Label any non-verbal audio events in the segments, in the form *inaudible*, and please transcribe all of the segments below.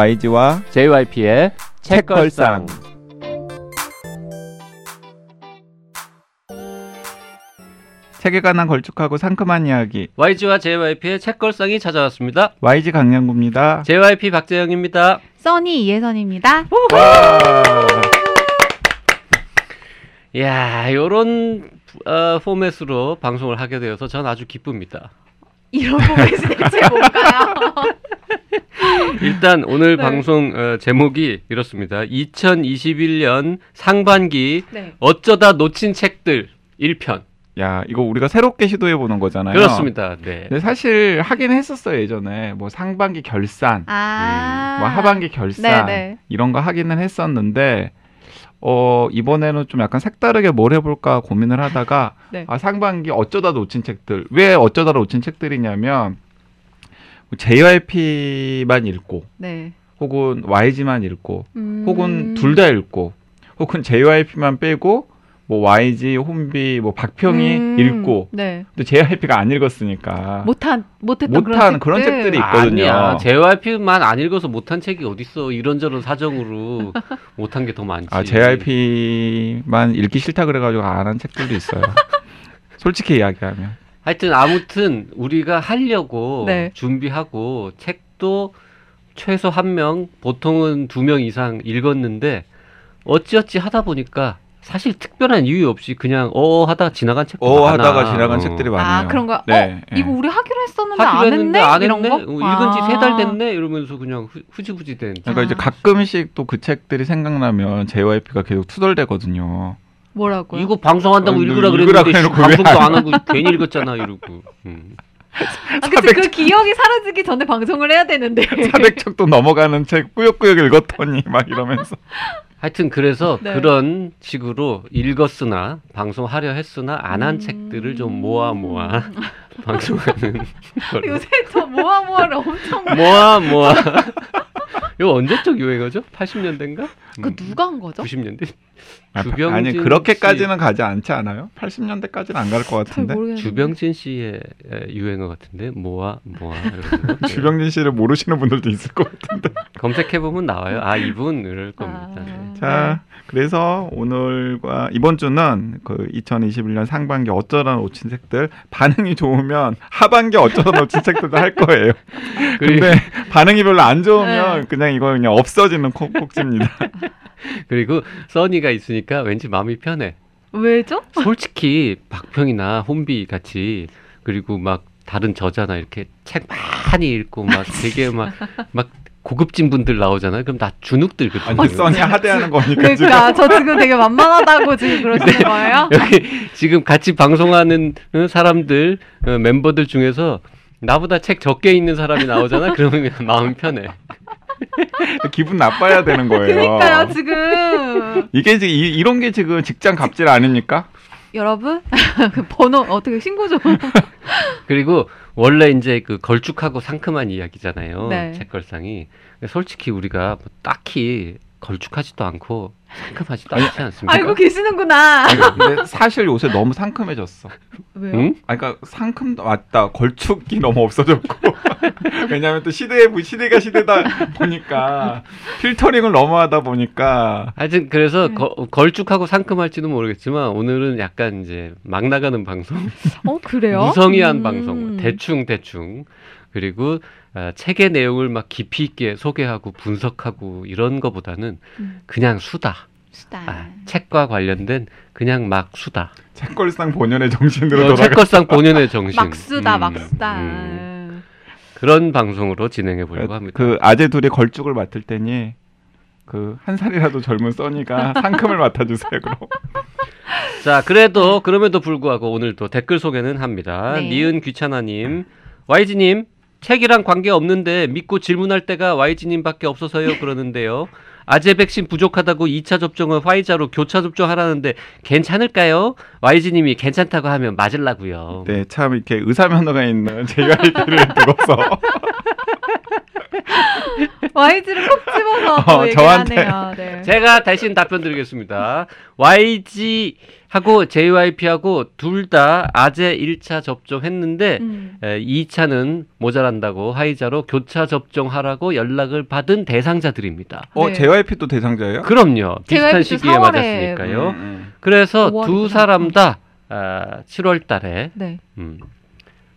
YG와 JYP의 책걸상. 책에 관한 걸쭉하고 상큼한 이야기 YG와 JYP의 책걸상이 찾아왔습니다. YG 강량구입니다. JYP 박재영입니다. 써니 이혜선입니다. 이야, 요런 어, 포맷으로 방송을 하게 되어서 전 아주 기쁩니다. 이런 포맷이 대체 뭔가요? 일단 오늘 네. 방송 어, 제목이 이렇습니다. 2021년 상반기 네. 어쩌다 놓친 책들 1편. 야 이거 우리가 새롭게 시도해 보는 거잖아요. 그렇습니다. 네. 근데 사실 하긴 했었어요 예전에 뭐 상반기 결산, 아. 뭐 하반기 결산 네네. 이런 거 하기는 했었는데 어 이번에는 좀 약간 색다르게 뭘 해볼까 고민을 하다가 *laughs* 네. 아 상반기 어쩌다 놓친 책들 왜 어쩌다 놓친 책들이냐면 뭐 JYP만 읽고 네. 혹은 YG만 읽고 음. 혹은 둘 다 읽고 혹은 JYP만 빼고 뭐 YG, 혼비, 뭐 박평이 음. 읽고 네. 또 JYP가 안 읽었으니까 못한 못했던 못한 그런, 그런 책들. 책들 이 있거든요. 아니야. JYP만 안 읽어서 못한 책이 어딨어. 이런저런 사정으로 *laughs* 못한 게 더 많지. 아 JYP만 읽기 싫다 그래가지고 안 한 책들도 있어요. *laughs* 솔직히 이야기하면 하여튼 아무튼 우리가 하려고 네. 준비하고 책도 최소 한 명, 보통은 두 명 이상 읽었는데 어찌어찌 하다 보니까 사실 특별한 이유 없이 그냥 어 하다가 지나간 책도 어 많아. 하다가 지나간 어. 책들이 많아요. 아 그런 거. 네, 어 네. 이거 우리 하기로 했었는데 하기로 안 했는데 했네 안 이런 했네. 거. 어, 읽은 지 세달 아. 됐네 이러면서 그냥 후, 후지부지 된. 그러니까 이제 아. 가끔씩 또 그 책들이 생각나면 JYP가 계속 투덜대거든요. 뭐라고요? 이거 방송한다고 어, 읽으라 읽으라 그랬는데 왜 방송도 안 하고 괜히 읽었잖아 이러고. 음. 아, 그치, 그 기억이 사라지기 전에 방송을 해야 되는데. 400척도 넘어가는 책 꾸역꾸역 읽었더니 막 이러면서 *laughs* 하여튼 그래서 네. 그런 식으로 읽었으나 방송하려 했으나 안한 음. 책들을 좀 모아 모아 *laughs* 방송하는 걸로. 요새 저 모아 모아를 엄청. 모아 모아 *laughs* 이거 언제적 유행어죠? 80년대인가? 그 누가 한 거죠? 90년대? 아, 주병진 아니 그렇게까지는 가지 않지 않아요? 80년대까지는 안 갈것잘 같은데. 주병진 씨의 에, 유행어 같은데 모아 모아. *laughs* 주병진 씨를 모르시는 분들도 있을 것 같은데 *laughs* 검색해 보면 나와요. 아 이분 이럴 겁니다. 아. 네. 자 그래서 오늘과 이번 주는 그 2021년 상반기 어쩌다 놓친 책들 반응이 좋으면 하반기 어쩌다 놓친 책들도 할 거예요 *laughs* 근데 반응이 별로 안 좋으면 네. 그냥 이거 그냥 없어지는 콕- 꼭지입니다 *laughs* 그리고 써니가 있으니까 왠지 마음이 편해. 왜죠? 솔직히 박평이나 혼비 같이 그리고 막 다른 저자나 이렇게 책 많이 읽고 막 되게 막 막 고급진 분들 나오잖아요. 그럼 다 주눅들거든요. 아니 써니 하대하는 거니까 지금 그러니까 저 지금 되게 만만하다고 지금 그러시는 거예요? *laughs* 여기 지금 같이 방송하는 어, 사람들 어, 멤버들 중에서 나보다 책 적게 읽는 사람이 나오잖아. 그러면 마음 편해. *laughs* 기분 나빠야 되는 거예요 그러니까요 지금 *laughs* 이게 지금 이, 이런 게 지금 직장 갑질 아닙니까? 여러분 *laughs* 그 번호 어떻게 신고 좀. 그리고 원래 이제 그 걸쭉하고 상큼한 이야기잖아요. 네. 책걸상이. 솔직히 우리가 뭐 딱히 걸쭉하지도 않고 상큼하지도 않지 않습니까? 알고 계시는구나. 아니, 근데 사실 요새 너무 상큼해졌어 왜요? 응? 아, 그러니까 상큼도 맞다. 걸쭉이 너무 없어졌고. *laughs* 왜냐하면 또 시대에 시대가 시대다 보니까 필터링을 너무 하다 보니까 하여튼 그래서 네. 거- 걸쭉하고 상큼할지는 모르겠지만 오늘은 약간 이제 막 나가는 방송, 어 그래요? *laughs* 무성의한 음. 방송, 대충 대충 그리고 어, 책의 내용을 막 깊이 있게 소개하고 분석하고 이런 거보다는 음. 그냥 수다. 수다. 아, 책과 관련된 그냥 막 수다. 책걸상 본연의 정신으로 어, 돌아가. 책걸상 본연의 *laughs* 정신. 막 수다 음, 막 수다. 음. 그런 방송으로 진행해 보려고 합니다. 그 아재 둘이 걸쭉을 맡을 때니 그 한 살이라도 젊은 써니가 *laughs* 상큼을 맡아주세요. 그럼. *laughs* 자, 그래도 그럼에도 불구하고 오늘도 댓글 소개는 합니다. 네. 니은 귀찮아님, YG님 책이랑 관계 없는데 믿고 질문할 때가 YG님밖에 없어서요 그러는데요. 아재 백신 부족하다고 2차 접종을 화이자로 교차 접종하라는데 괜찮을까요? YG님이 괜찮다고 하면 맞으려고요. 네, 참 이렇게 의사 면허가 있는 *laughs* JYP를 두고서 *laughs* YG를 콕 집어서 어, 저한테. 하네요. 네. 제가 대신 답변 드리겠습니다. YG하고 JYP하고 둘 다 아재 1차 접종했는데 음. 에, 2차는 모자란다고 화이자로 교차 접종하라고 연락을 받은 대상자들입니다. 어 네. JYP도 대상자예요? 그럼요. 비슷한 JYP 도 시기에 4월에 맞았으니까요. 음, 음. 그래서 5월이구나. 두 사람 다 아, 7월 달에 네. 음,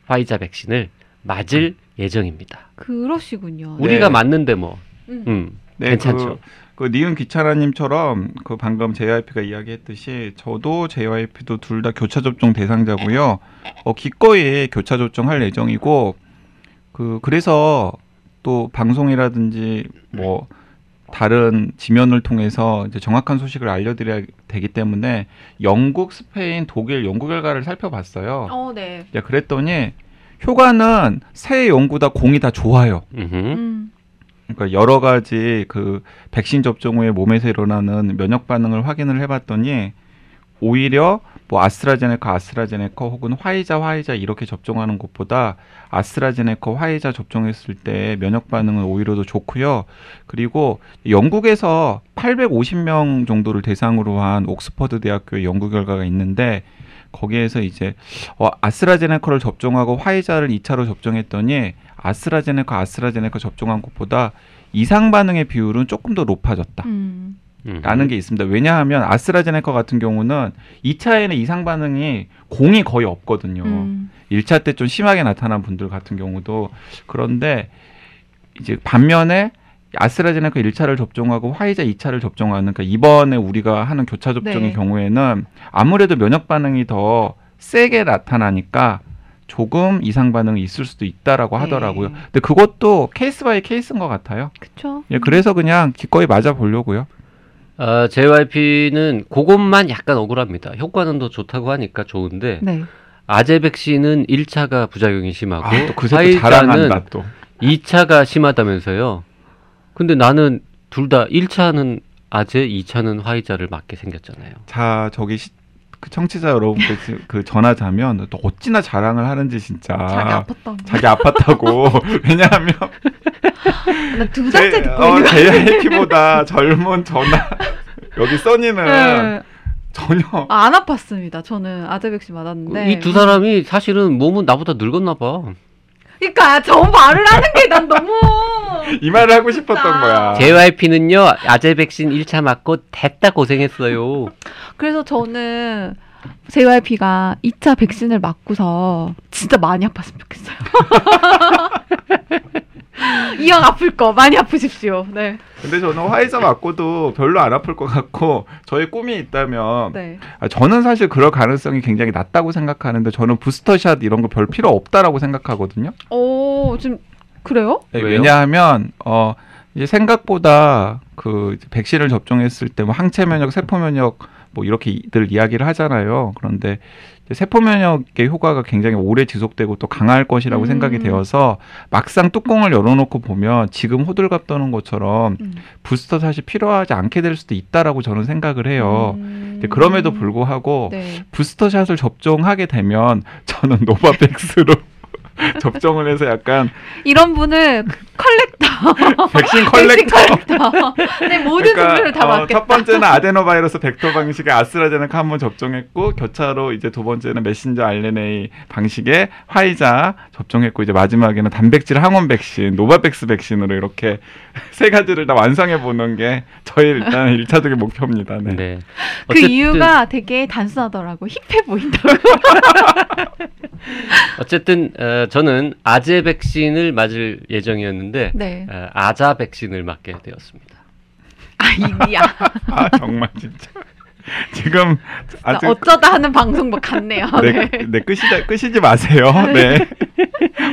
화이자 백신을 맞을 예정입니다. 그러시군요. 네. 우리가 맞는데 뭐 음. 음, 네, 괜찮죠. 그, 그 니은 기차라님처럼 그 방금 JYP가 이야기했듯이 저도 JYP도 둘 다 교차 접종 대상자고요. 어, 기꺼이 교차 접종할 예정이고 그 그래서 또 방송이라든지 뭐 다른 지면을 통해서 이제 정확한 소식을 알려드려야 되기 때문에 영국, 스페인, 독일 연구 결과를 살펴봤어요. 어, 네. 야, 그랬더니 효과는 세 연구 다 공이 다 좋아요. 음. 그러니까 여러 가지 그 백신 접종 후에 몸에서 일어나는 면역 반응을 확인을 해봤더니 오히려 뭐 아스트라제네카 아스트라제네카 혹은 화이자 화이자 이렇게 접종하는 것보다 아스트라제네카 화이자 접종했을 때 면역 반응은 오히려 더 좋고요. 그리고 영국에서 850명 정도를 대상으로 한 옥스퍼드 대학교의 연구 결과가 있는데 거기에서 이제 어, 아스트라제네카를 접종하고 화이자를 2차로 접종했더니 아스트라제네카 아스트라제네카 접종한 것보다 이상 반응의 비율은 조금 더 높아졌다. 음. 음. 라는 게 있습니다. 왜냐하면 아스트라제네카 같은 경우는 2차에는 이상 반응이 공이 거의 없거든요. 음. 1차 때좀 심하게 나타난 분들 같은 경우도 그런데 이제 반면에 아스트라제네카 1차를 접종하고 화이자 2차를 접종하는 그러니까 이번에 우리가 하는 교차 접종의 네. 경우에는 아무래도 면역 반응이 더 세게 나타나니까 조금 이상 반응이 있을 수도 있다라고 네. 하더라고요. 근데 그것도 case by case인 것 같아요. 그쵸. 예, 그래서 그냥 기꺼이 맞아 보려고요. 아, JYP는 그것만 약간 억울합니다. 효과는 더 좋다고 하니까 좋은데 네. 아재 백신은 1차가 부작용이 심하고 아, 또 화이자는 또. 2차가 심하다면서요. 근데 나는 둘 다 1차는 아재, 2차는 화이자를 맞게 생겼잖아요. 자, 저기 시, 그 청취자 여러분께 지- 그 전하자면 또 어찌나 자랑을 하는지 진짜 자기 아팠다고. 자기 아팠다고 *laughs* *laughs* 왜냐하면 나두 달째 제, 듣고 어, 있는 JYP보다 젊은 전화 *laughs* 여기 써니는 네. 전혀 아, 안 아팠습니다. 저는 아재 백신 맞았는데. 이 두 사람이 사실은 몸은 나보다 늙었나 봐. 그러니까 저 말을 하는 게 난 너무. 이 말을 하고 싶었던. 거야. JYP는요, 아재 백신 1차 맞고 됐다 고생했어요. 그래서 저는 JYP가 2차 백신을 맞고서 진짜 많이 아팠으면 좋겠어요. *laughs* 이왕 아플 거 많이 아프십시오. 네. 근데 저는 화이자 맞고도 별로 안 아플 것 같고 저의 꿈이 있다면 네. 아, 저는 사실 그럴 가능성이 굉장히 낮다고 생각하는데 저는 부스터샷 이런 거 별 필요 없다라고 생각하거든요. 오, 지금 그래요? 네, 왜요? 왜냐하면 어 이제 생각보다 그 이제 백신을 접종했을 때 뭐 항체 면역, 세포 면역 뭐 이렇게들 이야기를 하잖아요. 그런데 세포 면역의 효과가 굉장히 오래 지속되고 또 강할 것이라고 음. 생각이 되어서 막상 뚜껑을 열어놓고 보면 지금 호들갑 떠는 것처럼 음. 부스터샷이 필요하지 않게 될 수도 있다라고 저는 생각을 해요. 음. 그럼에도 불구하고 네. 부스터 샷을 접종하게 되면 저는 노바백스로 *laughs* 접종을 해서 약간 이런 분을 컬렉터, 백신 *laughs* 백신 컬렉터 컬렉터. 네, 모든 종류를 다 어, 맞겠다. 첫 번째는 아데노바이러스 벡터 방식의 아스트라제네카 한 번 접종했고 교차로 이제 두 번째는 메신저 RNA 방식의 화이자 접종했고 이제 마지막에는 단백질 항원 백신 노바백스 백신으로 이렇게 *laughs* 세 가지를 다 완성해 보는 게 저희 일단 *laughs* 일차적인 목표입니다. 네. 네. 그 어쨌든- 이유가 되게 단순하더라고. 힙해 보인다고. 어쨌든 어, 저는 아재 백신을 맞을 예정이었는데 네. 어, 아자 백신을 맞게 되었습니다. 아이야. 아 정말 진짜 지금 아직 어쩌다 하는 방송 뭐 같네요. 네, 네. 네 끄시다 끄시지 마세요. 네.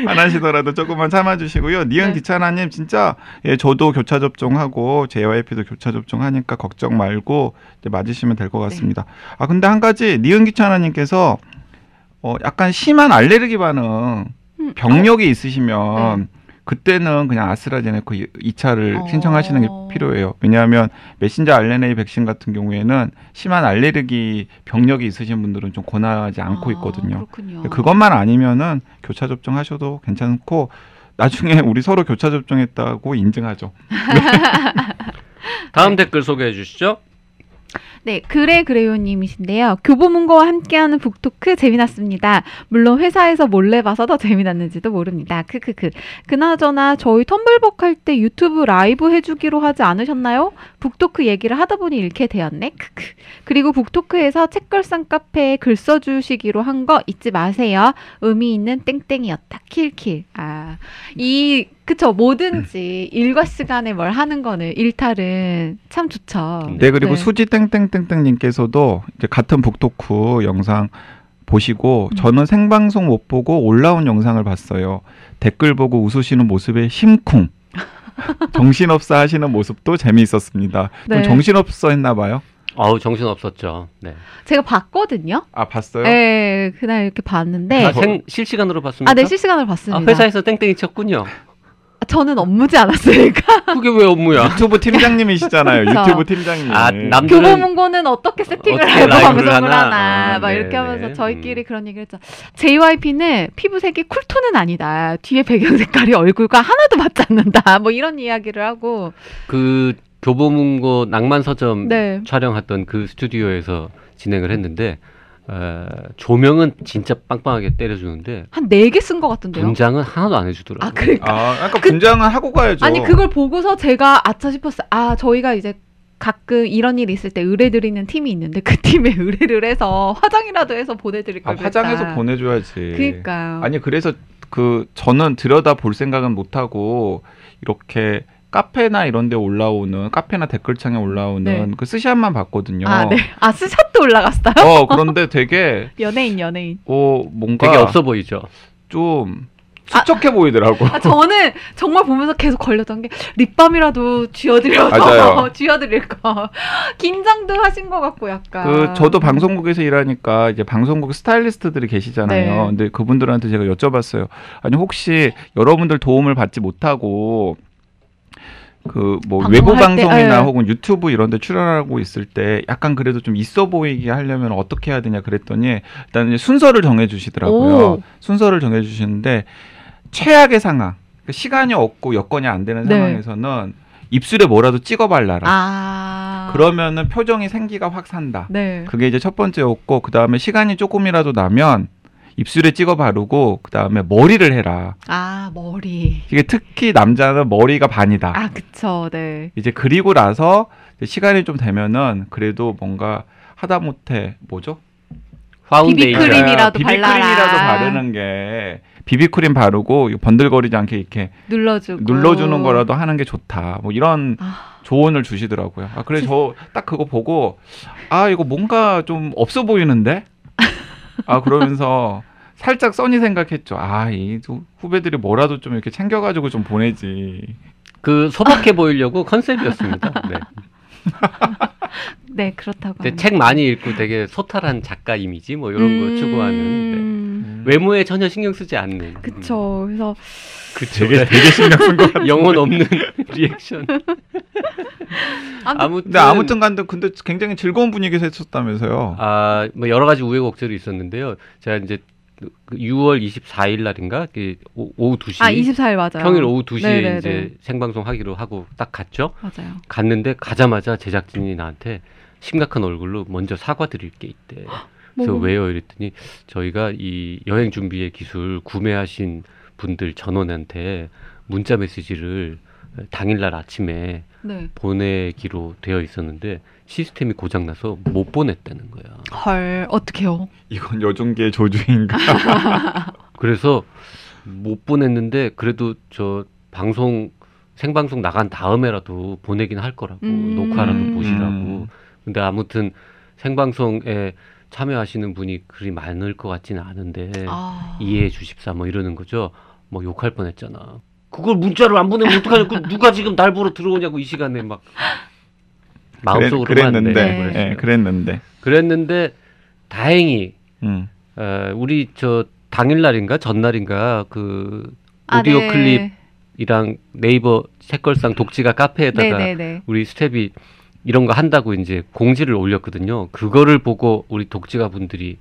화나시더라도 조금만 참아주시고요. 니은 네. 기차나님 진짜 예 저도 교차 접종하고 JYP도 교차 접종하니까 걱정 말고 이제 맞으시면 될 것 같습니다. 아 근데 한 가지 니은 기차나님께서 어 약간 심한 알레르기 반응 음, 병력이 있으시면 네. 그때는 그냥 아스트라제네카 2차를 어. 신청하시는 게 필요해요. 왜냐하면 메신저 RNA 백신 같은 경우에는 심한 알레르기 병력이 있으신 분들은 좀 권하지 않고 아, 있거든요. 그렇군요. 그것만 아니면은 교차 접종하셔도 괜찮고 나중에 *laughs* 우리 서로 교차 접종했다고 인증하죠. *laughs* 다음 댓글 소개해 주시죠. 네, 그래 그래요님이신데요. 교보문고와 함께하는 북토크 재미났습니다. 물론 회사에서 몰래 봐서 더 재미났는지도 모릅니다. 크크크. 그나저나 저희 텀블벅 할 때 유튜브 라이브 해주기로 하지 않으셨나요? 북토크 얘기를 하다 보니 이렇게 되었네. 크크. 그리고 북토크에서 책걸상 카페에 글 써주시기로 한 거 잊지 마세요. 의미 있는 땡땡이었다. 킬킬. 아, 이 그쵸 뭐든지 일과 시간에 뭘 하는 거는 일탈은 참 좋죠. 네 그리고 네. 수지 땡땡땡땡님께서도 이제 같은 북토크 영상 보시고 음. 저는 생방송 못 보고 올라온 영상을 봤어요. 댓글 보고 웃으시는 모습에 심쿵. *laughs* 정신없어 하시는 모습도 재미있었습니다. 좀 네. 정신없어 했나 봐요. 아우 정신 없었죠. 네. 제가 봤거든요. 아 봤어요? 네, 그날 이렇게 봤는데 아, 생 실시간으로 봤습니까? 아, 네 실시간으로 아, 봤습니다. 회사에서 땡땡이 쳤군요. 아, 저는 업무지 않았으니까 *laughs* 그게 왜 업무야? 유튜브 팀장님이시잖아요. 유튜브 팀장님. 아, 남- 남들은 교보문고는 어떻게 세팅을 어떻게 하고 방송을 하나? 하나, 아, 막 네, 이렇게 하면서 네. 저희끼리 그런 얘기를 했죠. JYP는 피부색이 쿨톤은 아니다. 뒤에 배경 색깔이 얼굴과 하나도 맞지 않는다. 뭐 이런 이야기를 하고 그 교보문고 낭만 서점 네. 촬영했던 그 스튜디오에서 진행을 했는데 어, 조명은 진짜 빵빵하게 때려주는데 한 네 개 쓴 것 같은데요. 분장은 하나도 안 해주더라고요. 아, 그러니까 아, 아까 분장은 하고 가야죠. 아니 그걸 보고서 제가 아차 싶었어요. 아 저희가 이제 가끔 이런 일이 있을 때 의뢰드리는 팀이 있는데 그 팀에 *laughs* 의뢰를 해서 화장이라도 해서 보내드릴 아, 걸 화장해서 그랬다. 보내줘야지. 그러니까요. 아니 그래서 그 저는 들여다 볼 생각은 못 하고 이렇게 카페나 이런 데 올라오는 카페나 댓글창에 올라오는 네. 그 스샷만 봤거든요. 아 네. 아 스샷도 올라갔어요? 어 그런데 되게 *laughs* 연예인 연예인. 어 뭔가 되게 없어 보이죠. 좀 수척해 보이더라고. 아 저는 정말 보면서 계속 걸렸던 게 립밤이라도 쥐어드려서. *laughs* *laughs* 쥐어드릴 거 긴장도 하신 것 같고 약간. 그 저도 방송국에서 일하니까 이제 방송국 스타일리스트들이 계시잖아요. 네. 근데 그분들한테 제가 여쭤봤어요. 아니 혹시 여러분들 도움을 받지 못하고 그뭐 방송할 외부 때, 방송이나 예. 혹은 유튜브 이런 데 출연하고 있을 때 약간 그래도 좀 있어 보이게 하려면 어떻게 해야 되냐 그랬더니 일단 이제 순서를 정해 주시더라고요. 오. 순서를 정해 주시는데 최악의 상황. 그 시간이 없고 여건이 안 되는 네. 상황에서는 입술에 뭐라도 찍어 발라라. 아. 그러면은 표정이 생기가 확 산다. 네. 그게 이제 첫 번째였고 그 다음에 시간이 조금이라도 나면 입술에 찍어 바르고 그 다음에 머리를 해라. 아 머리. 이게 특히 남자는 머리가 반이다. 아 그쵸. 네. 이제 그리고 나서 시간이 좀 되면은 그래도 뭔가 하다못해 뭐죠? 파운데이션. 비비크림. 크림이라도 비비크림이라도 발라라. 바르는 게 비비크림 바르고 번들거리지 않게 이렇게 눌러주고. 눌러주는 거라도 하는 게 좋다. 뭐 이런 아, 조언을 주시더라고요. 아 그래 저 딱 그거 보고 아 이거 뭔가 좀 없어 보이는데 아 그러면서 살짝 써니 생각했죠. 아 이 후배들이 뭐라도 좀 이렇게 챙겨가지고 좀 보내지. 그 소박해 보이려고 컨셉이었습니다. *laughs* 네. *laughs* 네 그렇다고. 근데 합니다. 책 많이 읽고 되게 소탈한 작가 이미지 뭐 이런 거 추구하는 네. 음, 외모에 전혀 신경 쓰지 않는. 그쵸. 그래서 그쵸. 되게 되게 신경 쓴것 같아. 영혼 없는 *laughs* 리액션. 아무튼 아무튼 근데 아무튼 간데 근데 굉장히 즐거운 분위기에서 했었다면서요. 아, 뭐 여러 가지 우여곡절이 있었는데요. 제가 이제 그 6월 24일 날인가 그 오- 오후 2시 아 24일 맞아요. 평일 오후 2시에 네네네. 이제 생방송 하기로 하고 딱 갔죠. 맞아요. 갔는데 가자마자 제작진이 나한테 심각한 얼굴로 먼저 사과드릴 게 있대. 그래서 뭐, 왜요? 이랬더니 저희가 이 여행 준비의 기술 구매하신 분들 전원한테 문자 메시지를 당일날 아침에 네. 보내기로 되어 있었는데 시스템이 고장나서 못 보냈다는 거야. 헐 어떡해요. 이건 여종계의 조주인가? *laughs* 그래서 못 보냈는데 그래도 저 방송 생방송 나간 다음에라도 보내긴 할 거라고 음. 녹화라도 보시라고. 음. 근데 아무튼 생방송에 참여하시는 분이 그리 많을 것 같지는 않은데 아. 이해해 주십사 뭐 이러는 거죠. 뭐 욕할 뻔했잖아. 그걸 문자로 안 보내면 어떡하냐? 그 누가 지금 날 보러 들어오냐고 이 시간에 막 마음속으로만 그랬는데, 네, 네. 예, 그랬는데. 그랬는데 다행히 음. 어, 우리 저 당일날인가 전날인가 그 아, 오디오 네. 클립이랑 네이버 색걸상 독지가 카페에다가 네네네. 우리 스텝이 이런 거 한다고 이제 공지를 올렸거든요. 그거를 보고 우리 독지가 분들이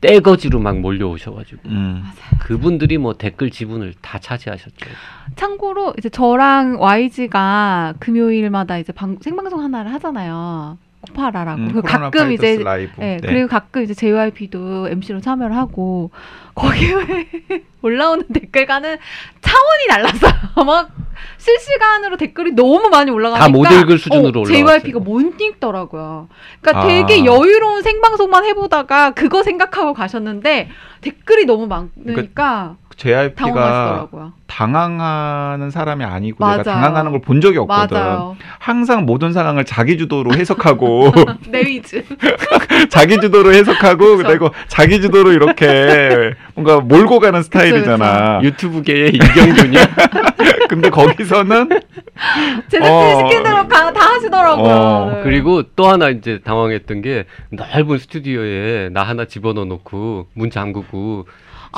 떼거지로 막 몰려오셔가지고 음. 그분들이 뭐 댓글 지분을 다 차지하셨죠. 참고로 이제 저랑 YG가 금요일마다 이제 방, 생방송 하나를 하잖아요. 코파라라고. 음, 그리고 가끔 이제 라이브. 네, 네. 그리고 가끔 이제 JYP도 MC로 참여를 하고 거기에 *laughs* 올라오는 댓글과는 차원이 달랐어요. *laughs* 막 실시간으로 댓글이 너무 많이 올라가니까 다 못 읽을 수준으로 올라왔어요. JYP가 못 읽더라고요. 그러니까 아. 되게 여유로운 생방송만 해보다가 그거 생각하고 가셨는데 댓글이 너무 많으니까 JYP가 당황하시더라고요. 당황하는 사람이 아니고 맞아요. 내가 당황하는 걸 본 적이 없거든. 맞아요. 항상 모든 상황을 자기 주도로 해석하고 *laughs* 네이즈. *laughs* 자기 주도로 해석하고. 그리고 자기 주도로 이렇게 뭔가 몰고 가는 스타일이잖아. 유튜브계의 이경준이야. *laughs* 근데 거기서는 제작진 어. 시킨 대로 가- 다 하시더라고요. 어, 네. 그리고 또 하나 이제 당황했던 게 넓은 스튜디오에 나 하나 집어넣어 놓고 문 잠그고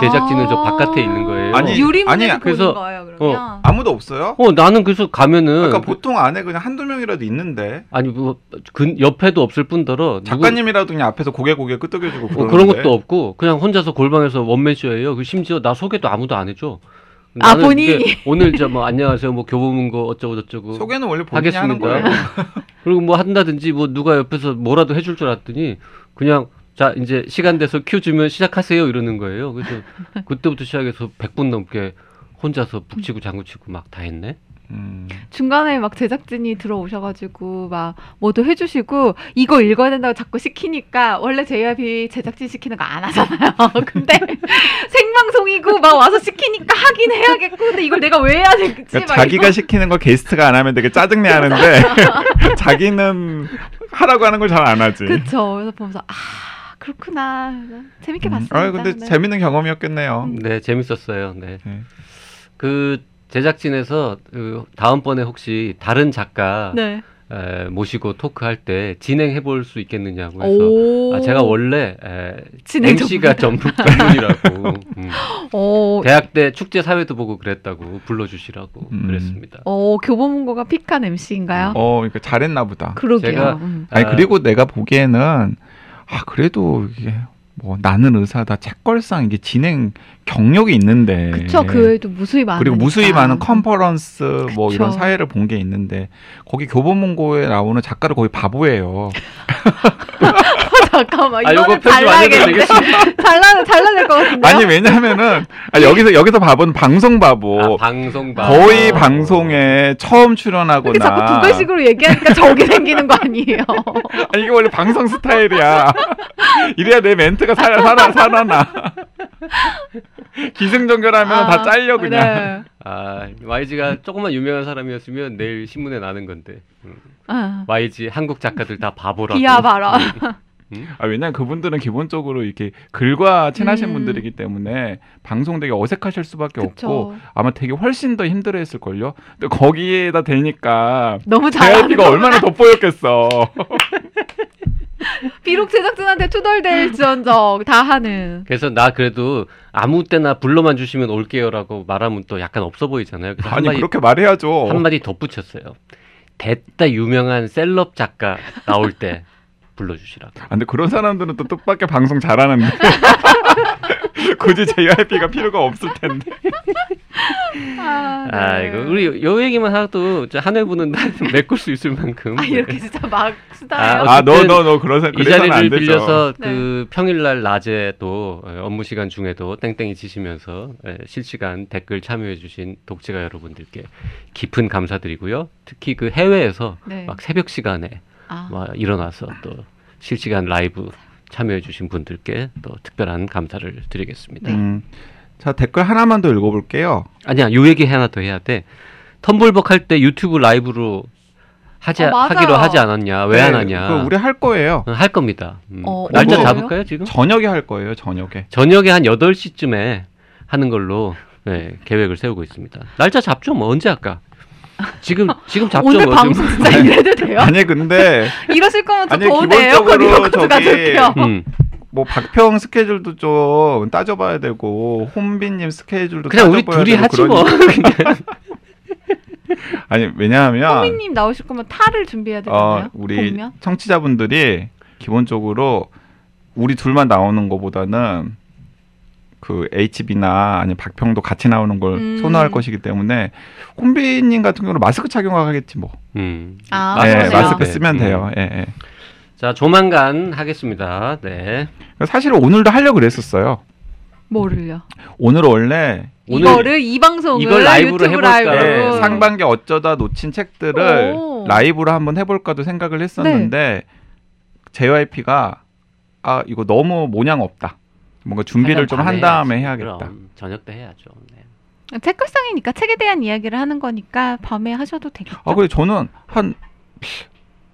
제작진은 저 바깥에 있는 거예요. 아니, 유리문에서 아니, 보는 그래서- 거예요. 그러면. 아무도 없어요? 어 나는 그래서 가면은 그러니까 보통 안에 그냥 한두 명이라도 있는데 아니 뭐그 옆에도 없을 뿐더러 누구- 작가님이라도 그냥 앞에서 고개 고개 끄덕여주고 어, 그러는데 그런 것도 없고 그냥 혼자서 골방에서 원맨쇼예요. 그 심지어 나 소개도 아무도 안 해줘. 아, 나는 본인이? 이게 오늘 저 뭐 안녕하세요 뭐 교보문고 어쩌고 저쩌고 소개는 원래 본인이 하는 하겠습니다. 거예요. *laughs* 그리고 뭐 한다든지 뭐 누가 옆에서 뭐라도 해줄 줄 알았더니 그냥 자 이제 시간 돼서 큐 주면 시작하세요 이러는 거예요. 그래서 *laughs* 그때부터 시작해서 100분 넘게 혼자서 북치고 장구치고 막 다 했네. 음. 중간에 막 제작진이 들어오셔가지고 막 뭐도 해주시고 이거 읽어야 된다고 자꾸 시키니까 원래 JYP 제작진 시키는 거 안 하잖아요. *laughs* 근데 *laughs* 생방송이고 막 와서 시키니까 하긴 해야겠고 근데 이걸 내가 왜 해야 되지? 그러니까 막 자기가. 시키는 걸 게스트가 안 하면 되게 짜증내 하는데 자기는 하라고 하는 걸 잘 안 하지. 그쵸. 그래서 보면서 아 그렇구나. 재밌게 음. 봤습니다. 아 근데 네. 재밌는 경험이었겠네요. 음. 네 재밌었어요. 네. 네. 그 제작진에서 그 다음번에 혹시 다른 작가 네. 에, 모시고 토크할 때 진행해 볼 수 있겠느냐고 해서 오. 아, 제가 원래 에, 진행 MC가 전문, 전문이라고 음. 오. 대학 때 축제 사회도 보고 그랬다고 불러주시라고 음. 그랬습니다. 어 교보문고가 픽한 MC인가요? 어, 그러니까 잘했나 보다. 그러게요. 제가- 음. 아니 아, 그리고 내가 보기에는 아 그래도 이게 뭐 나는 의사다 책걸상 이게 진행 경력이 있는데 그쵸. 그 외에도 무수히 많은. 네. 그리고 무수히 많은 컨퍼런스 뭐 이런 그쵸. 사회를 본 게 있는데 거기 교보문고에 나오는 작가를 거의 바보예요. *laughs* 잠깐만. 아, 요거 이거는 편집 안 해도 잘라야겠는데. 잘라 잘라낼 것 같은데. 아니 왜냐하면은 아, 여기서 여기서 바보는 방송 바보. 아, 방송 봐. 거의 아. 방송에 처음 출연하거나 자꾸 두 글식으로 얘기하니까 적이 생기는 거 아니에요? *laughs* 아니, 이게 원래 방송 스타일이야. *laughs* 이래야 내 멘트가 살아 살아 살아나. 기승전결하면 아, 다 잘려 그냥. 네. 아, YG가 조금만 유명한 사람이었으면 내일 신문에 나는 건데. 음. 아, YG 한국 작가들 다 바보라고. 비하 발 언. 아, 왜냐면 그분들은 기본적으로 이렇게 글과 친하신 음. 분들이기 때문에 방송 되게 어색하실 수밖에 없고 그쵸. 아마 되게 훨씬 더 힘들어했을 걸요. 근데 거기에다 대니까 너무 거. 얼마나 돋보였겠어. *laughs* 비록 제작진한테 투덜댈지언정 다 하는. 그래서 나 그래도 아무 때나 불러만 주시면 올게요라고 말하면 또 약간 없어 보이잖아요. 아니 한마디, 그렇게 말해야죠. 한 마디 덧붙였어요. 됐다 유명한 셀럽 작가 나올 때 불러주시라고. 아, 근데 그런 사람들은 또 뜻밖의 방송 잘하는데 *laughs* 굳이 JYP가 필요가 없을 텐데. 아, 아 네. 이거 우리 요 얘기만 하도 한 회분은 *laughs* 메꿀 수 있을 만큼. 아 이렇게 네. 진짜 막 수다요. 아, 아너 어쨌든 너너 그러서 이 자리를. 빌려서 네. 그 평일날 낮에도 어, 업무 시간 중에도 땡땡이 치시면서 예, 실시간 댓글 참여해주신 독자가 여러분들께 깊은 감사드리고요. 특히 그 해외에서 네. 막 새벽 시간에 아, 막 일어나서 또 실시간 라이브 참여해주신 분들께 또 특별한 감사를 드리겠습니다. 네. 음, 자 댓글 하나만 더 읽어볼게요. 아니야, 요 얘기 하나 더 해야 돼. 텀블벅 할 때 유튜브 라이브로 하지 어. 하기로 하지 않았냐? 왜안 네, 하냐? 우리 할 거예요. 어, 할 겁니다. 음. 어, 날짜 어머. 잡을까요, 지금? 저녁에 할 거예요. 저녁에. 저녁에 한 8시쯤에 하는 걸로 네, 계획을 세우고 있습니다. 날짜 잡죠, 뭐 언제 할까? 지금 지금 잡죠, 오늘 뭐 방송 좀. 진짜 이래도 돼요? 아니 근데 *laughs* 이러실 거면 좀 더운데 에어컨 저기- 가져올게요. 음. 뭐 박평 스케줄도 좀 따져봐야 되고 혼비님 스케줄도 그냥 우리 따져봐야 둘이 하지 뭐. 그러니까. *laughs* *laughs* 아니 왜냐하면 호미님 나오실 거면 탈을 준비해야 되잖아요. 어, 우리 보면. 청취자분들이 기본적으로 우리 둘만 나오는 것보다는 그 HB나 아니 박평도 같이 나오는 걸 음. 선호할 것이기 때문에 혼비님 같은 경우는 마스크 착용하겠지 뭐. 음. 아, 마스크 네. 마스크 네. 쓰면 음. 돼요. 예, 예. 자, 조만간 하겠습니다. 네. 사실 오늘도 하려고 그랬었어요. 뭐를요? 오늘 원래 오늘 이거를 이 방송을 이걸 라이브로 유튜브 해볼까? 라이브로. 네, 상반기 어쩌다 놓친 책들을 오. 라이브로 한번 해볼까도 생각을 했었는데 JYP가 아 이거 너무 모양 없다. 뭔가 준비를 좀 한 다음에 해야지. 해야겠다. 그럼 저녁 때 해야죠. 네. 책걸상이니까 책에 대한 이야기를 하는 거니까 밤에 하셔도 되겠죠. 아 그래 저는 한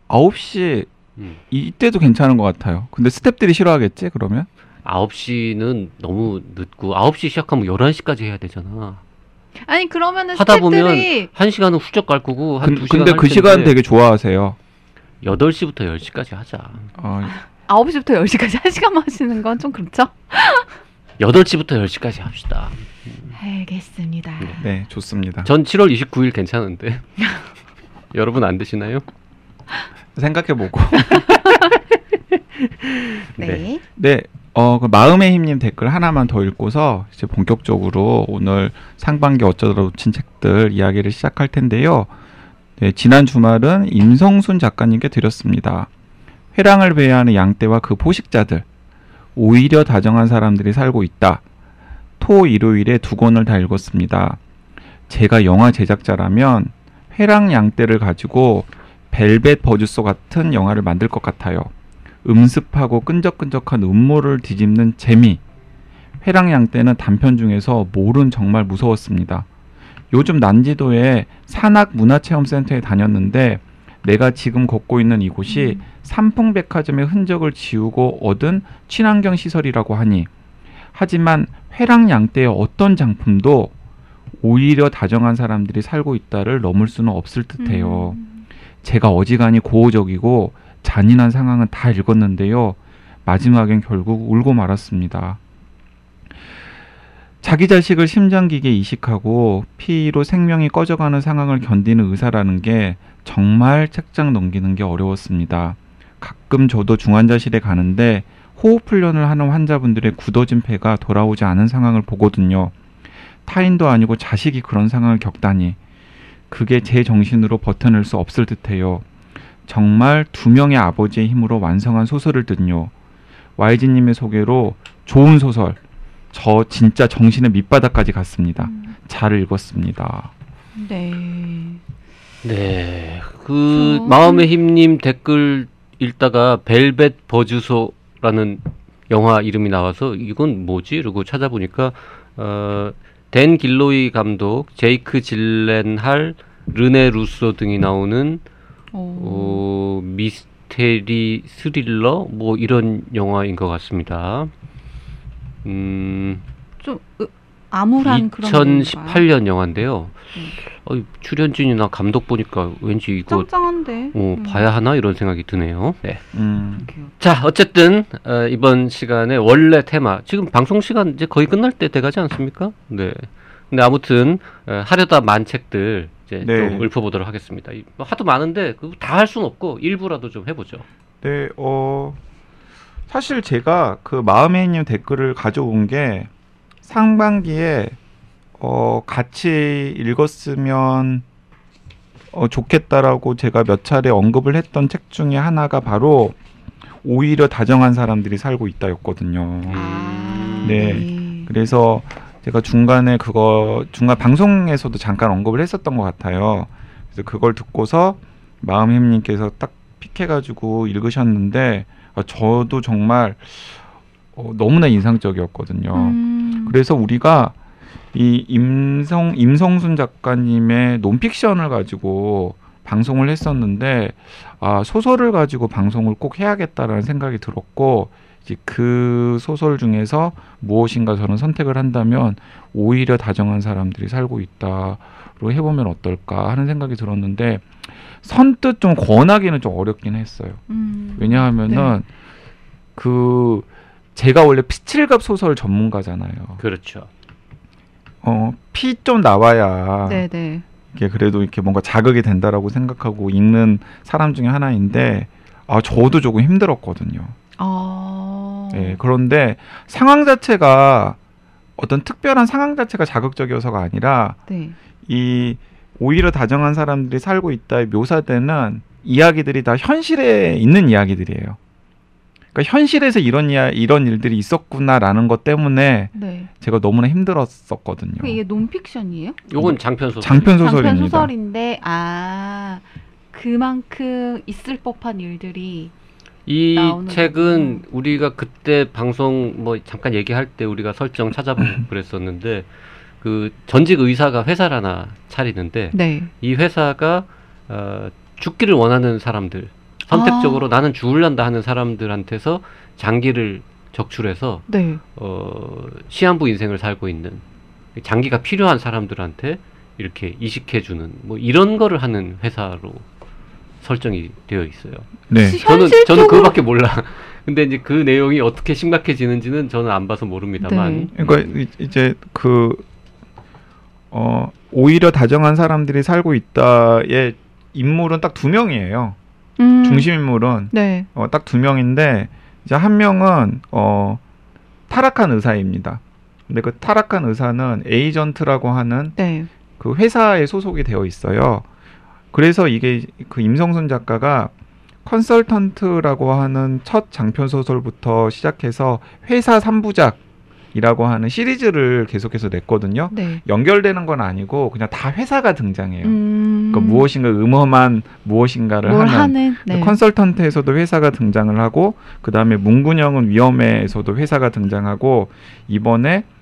9시 음. 이때도 괜찮은 것 같아요. 근데 스탭들이 싫어하겠지 그러면? 9시는 너무 늦고 9시 시작하면 11시까지 해야 되잖아. 아니 그러면은 하다 보면 스태프들이 1시간은 훌쩍 갈 거고 한 근, 2시간 근데 할그 시간 되게 좋아하세요. 8시부터 10시까지 하자. 어, 9시부터 10시까지 1시간만 하시는 건 좀 그렇죠? 8시부터 10시까지 합시다. 알겠습니다. 네. 네 좋습니다. 전 7월 29일 괜찮은데. *laughs* 여러분 안 되시나요? 생각해 보고. *laughs* 네. 네, 어, 그 마음의 힘님 댓글 하나만 더 읽고서 이제 본격적으로 오늘 상반기 어쩌다 놓친 책들 이야기를 시작할 텐데요. 네, 지난 주말은 임성순 작가님께 드렸습니다. 회랑을 배회하는 양떼와 그 포식자들. 오히려 다정한 사람들이 살고 있다. 토 일요일에 두 권을 다 읽었습니다. 제가 영화 제작자라면 회랑 양떼를 가지고 벨벳 버주소 같은 영화를 만들 것 같아요. 음습하고 끈적끈적한 음모를 뒤집는 재미. 회랑양 때는 단편 중에서 몰은 정말 무서웠습니다. 요즘 난지도에 산악 문화체험센터에 다녔는데 내가 지금 걷고 있는 이곳이 삼풍백화점의 흔적을 지우고 얻은 친환경 시설이라고 하니 하지만 회랑양 때의 어떤 장품도 오히려 다정한 사람들이 살고 있다를 넘을 수는 없을 듯해요. 음. 제가 어지간히 고어적이고 잔인한 상황은 다 읽었는데요. 마지막엔 결국 울고 말았습니다. 자기 자식을 심장기계 이식하고 피로 생명이 꺼져가는 상황을 견디는 의사라는 게 정말 책장 넘기는 게 어려웠습니다. 가끔 저도 중환자실에 가는데 호흡 훈련을 하는 환자분들의 굳어진 폐가 돌아오지 않은 상황을 보거든요. 타인도 아니고 자식이 그런 상황을 겪다니 그게 제 정신으로 버텨낼 수 없을 듯해요. 정말 두 명의 아버지의 힘으로 완성한 소설을 든요. YG님의 소개로 좋은 소설. 저 진짜 정신의 밑바닥까지 갔습니다. 음. 잘 읽었습니다. 네. 네. 그 저- 마음의 힘님 댓글 읽다가 벨벳 버주소라는 영화 이름이 나와서 이건 뭐지? 이러고 찾아보니까 어, 댄 길로이 감독, 제이크 질렌할, 르네 루소 등이 나오는 오. 어, 미스테리 스릴러 뭐 이런 영화인 것 같습니다. 음, 좀 으, 암울한 그런 건가요? 2018년 영화인데요. 음. 어, 출연진이나 감독 보니까 왠지 이거 짱짱한데. 어, 음. 봐야 하나 이런 생각이 드네요. 네. 음, 자, 어쨌든 어, 이번 시간에 원래 테마 지금 방송 시간 이제 거의 끝날 때 돼가지 않습니까? 네. 근데 아무튼 어, 하려다 만 책들 이제 네. 좀 읊어보도록 하겠습니다. 이- 뭐 하도 많은데 다 할 수는 없고 일부라도 좀 해보죠. 네, 어, 사실 제가 그 마음의 힘님 댓글을 가져온 게 상반기에 어, 같이 읽었으면 어, 좋겠다라고 제가 몇 차례 언급을 했던 책 중에 하나가 바로 오히려 다정한 사람들이 살고 있다였거든요. 아, 네. 그래서 제가 중간에 그거 중간 방송에서도 잠깐 언급을 했었던 것 같아요. 그래서 그걸 듣고서 마음햄님께서 딱 픽해가지고 읽으셨는데 아, 저도 정말 어, 너무나 인상적이었거든요. 음. 그래서 우리가 이 임성 임성순 작가님의 논픽션을 가지고 방송을 했었는데 아 소설을 가지고 방송을 꼭 해야겠다라는 생각이 들었고 이제 그 소설 중에서 무엇인가 저는 선택을 한다면 오히려 다정한 사람들이 살고 있다로 해보면 어떨까 하는 생각이 들었는데 선뜻 좀 권하기는 좀 어렵긴 했어요. 음. 왜냐하면은 그 제가 원래 피칠갑 소설 전문가잖아요. 그렇죠. 어, 피 좀 나와야 네, 네. 이게 그래도 이렇게 뭔가 자극이 된다라고 생각하고 읽는 사람 중에 하나인데 아 저도 조금 힘들었거든요. 어. 예, 그런데 상황 자체가 어떤 특별한 상황 자체가 자극적이어서가 아니라 네. 이 오히려 다정한 사람들이 살고 있다에 묘사되는 이야기들이 다 현실에 있는 이야기들이에요. 그러니까 현실에서 이런 이야, 이런 일들이 있었구나라는 것 때문에 네. 제가 너무나 힘들었었거든요. 그 이게 논픽션이에요? 요건 장편 소설. 장편 장편 소설입니다. 소설인데 아 그만큼 있을 법한 일들이 이 책은 거구나. 우리가 그때 방송 뭐 잠깐 얘기할 때 우리가 설정 찾아보고 그랬었는데 그 전직 의사가 회사를 하나 차리는데 네. 이 회사가 어, 죽기를 원하는 사람들 선택적으로 나는 죽을란다 하는 사람들한테서 장기를 적출해서 네. 어, 시한부 인생을 살고 있는 장기가 필요한 사람들한테 이렇게 이식해주는 뭐 이런 거를 하는 회사로 설정이 되어 있어요. 네. 저는 저는 그거밖에 몰라. *laughs* 근데 이제 그 내용이 어떻게 심각해지는지는 저는 안 봐서 모릅니다만. 네. 그러니까 이- 이제 그 어, 오히려 다정한 사람들이 살고 있다의 인물은 딱 두 명이에요. 음, 중심 인물은 네. 어, 딱 두 명인데 이제 한 명은 어, 타락한 의사입니다. 근데 그 타락한 의사는 에이전트라고 하는 네. 그 회사에 소속이 되어 있어요. 그래서 이게 그 임성순 작가가 컨설턴트라고 하는 첫 장편 소설부터 시작해서 회사 3부작 이라고 하는 시리즈를 계속해서 냈거든요. 네. 연결되는 건 아니고 그냥 다 회사가 등장해요. 음, 그러니까 무엇인가 음험한 무엇인가를 뭘 하는 하는 네. 컨설턴트에서도 회사가 등장을 하고 그 다음에 문근영은 위험해에서도 회사가 등장하고 이번에 이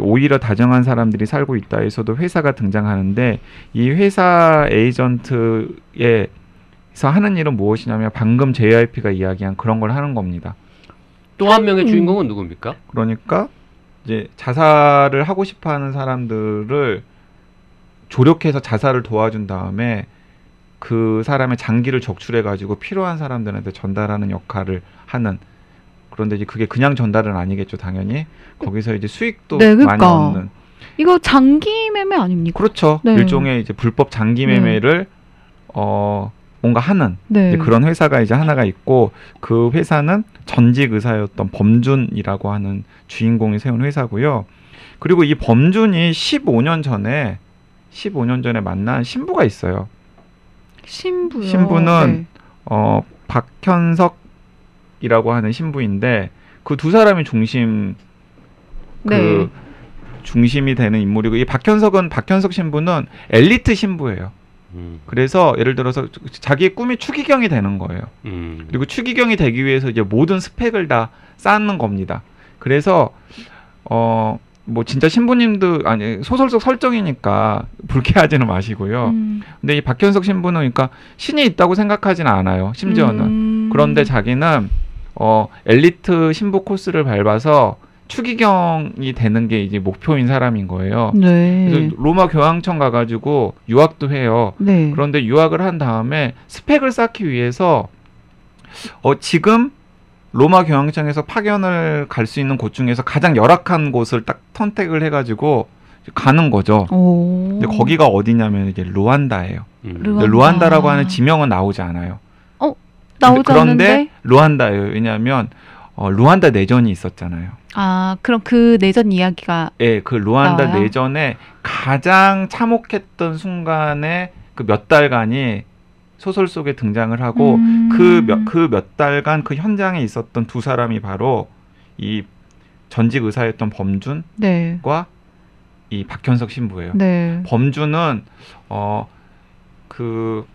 오히려 다정한 사람들이 살고 있다 에서도 회사가 등장하는데 이 회사 에이전트에서 하는 일은 무엇이냐면 방금 JYP가 이야기한 그런 걸 하는 겁니다. 또 한 명의 음. 주인공은 누굽니까? 그러니까 이제 자살을 하고 싶어 하는 사람들을 조력해서 자살을 도와준 다음에 그 사람의 장기를 적출해 가지고 필요한 사람들한테 전달하는 역할을 하는 그런데 이제 그게 그냥 전달은 아니겠죠 당연히 거기서 이제 수익도 네, 많이 그러니까. 얻는 이거 장기 매매 아닙니까? 그렇죠 네. 일종의 이제 불법 장기 매매를 어 뭔가 하는 네. 그런 회사가 이제 하나가 있고 그 회사는 전직 의사였던 범준이라고 하는 주인공이 세운 회사고요. 그리고 이 범준이 15년 전에 15년 전에 만난 신부가 있어요. 신부요. 신부는 어 박현석 이라고 하는 신부인데 그 두 사람이 중심 그 네. 중심이 되는 인물이고 이 박현석은 박현석 신부는 엘리트 신부예요. 음, 그래서 예를 들어서 자기의 꿈이 추기경이 되는 거예요. 음. 그리고 추기경이 되기 위해서 이제 모든 스펙을 다 쌓는 겁니다. 그래서 어 뭐 진짜 신부님도 아니 소설 속 설정이니까 불쾌하지는 마시고요. 음. 근데 이 박현석 신부는 그러니까 신이 있다고 생각하지는 않아요. 심지어는 음. 그런데 자기는 어 엘리트 신부 코스를 밟아서 추기경이 되는 게 이제 목표인 사람인 거예요. 네. 그래서 로마 교황청 가가지고 유학도 해요. 네. 그런데 유학을 한 다음에 스펙을 쌓기 위해서 어 지금 로마 교황청에서 파견을 갈 수 있는 곳 중에서 가장 열악한 곳을 딱 선택을 해가지고 가는 거죠. 오. 근데 거기가 어디냐면 이제 루안다예요. 음. 루안다. 루안다라고 하는 지명은 나오지 않아요. 나오지 그런데 않는데 루안다예요. 왜냐하면 어, 루안다 내전이 있었잖아요. 아 그럼 그 내전 이야기가 예, 그 루안다 나와요? 내전에 가장 참혹했던 순간에 그 몇 달간이 소설 속에 등장을 하고 음. 그몇그몇 달간 그 현장에 있었던 두 사람이 바로 이 전직 의사였던 범준과 네. 이 박현석 신부예요. 네. 범준은 어그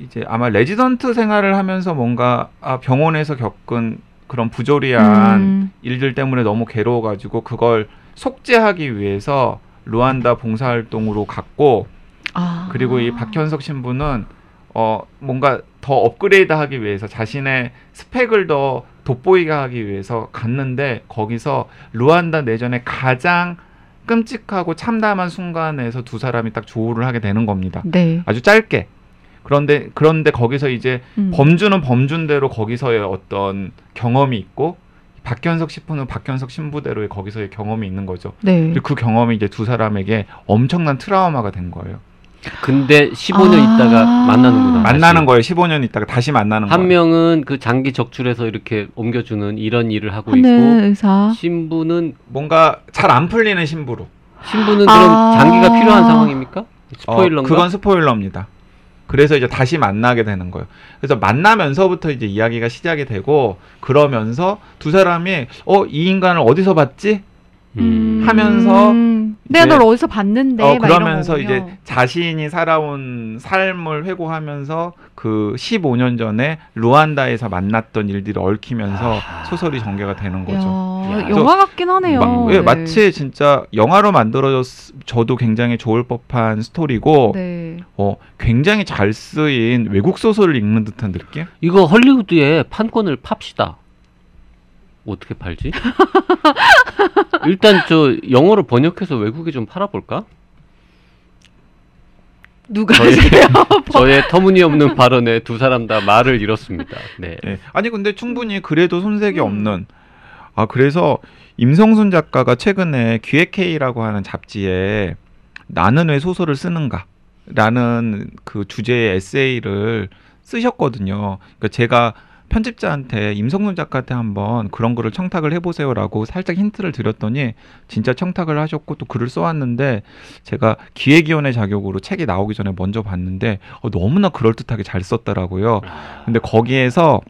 이제 아마 레지던트 생활을 하면서 뭔가 아, 병원에서 겪은 그런 부조리한 음. 일들 때문에 너무 괴로워가지고 그걸 속죄하기 위해서 르완다 봉사활동으로 갔고 아. 그리고 이 박현석 신부는 어 뭔가 더 업그레이드하기 위해서 자신의 스펙을 더 돋보이게 하기 위해서 갔는데 거기서 루안다 내전의 가장 끔찍하고 참담한 순간에서 두 사람이 딱 조우를 하게 되는 겁니다. 네. 아주 짧게. 그런데 그런데 거기서 이제 음. 범주는 범준대로 거기서의 어떤 경험이 있고 박현석 신부는 박현석 신부대로의 거기서의 경험이 있는 거죠. 네. 그리고 그 경험이 이제 두 사람에게 엄청난 트라우마가 된 거예요. 근데 15년 아. 있다가 만나는구나. 만나는 다시. 거예요. 15년 있다가 다시 만나는 한 거예요. 명은 그 장기 적출해서 이렇게 옮겨주는 이런 일을 하고 하는 있고 의사. 신부는 뭔가 잘 안 풀리는 신부로. 신부는 아. 그럼 장기가 필요한 상황입니까? 스포일러인가? 어, 그건 스포일러입니다. 그래서 이제 다시 만나게 되는 거예요. 그래서 만나면서부터 이제 이야기가 시작이 되고 그러면서 두 사람이 어 이 인간을 어디서 봤지? 음. 하면서 내가 이제- 널 어디서 봤는데 어 그러면서. 이제 자신이 살아온 삶을 회고하면서 그 15년 전에 루안다에서 만났던 일들이 얽히면서 아. 소설이 전개가 되는 거죠. 야, 야. 영화 같긴 하네요. 마, 예, 네. 마치 진짜 영화로 만들어져도 굉장히 좋을 법한 스토리고 네. 어, 굉장히 잘 쓰인 외국 소설을 읽는 듯한 느낌? 이거 헐리우드에 판권을 팝시다. 어떻게 팔지? *laughs* 일단 저 영어로 번역해서 외국에 좀 팔아볼까? 누가 저의? *laughs* 저의 터무니없는 발언에 두 사람 다 말을 잃었습니다. 네. 예. 아니 근데 충분히 그래도 손색이 음. 없는 아 그래서 임성순 작가가 최근에 기획회의라고 하는 잡지에 나는 왜 소설을 쓰는가 라는 그 주제의 에세이를 쓰셨거든요. 그러니까 제가 편집자한테 임성순 작가한테 한번 그런 거를 청탁을 해보세요라고 살짝 힌트를 드렸더니 진짜 청탁을 하셨고 또 글을 써왔는데 제가 기획위원회 자격으로 책이 나오기 전에 먼저 봤는데 어, 너무나 그럴듯하게 잘 썼더라고요. 근데 거기에서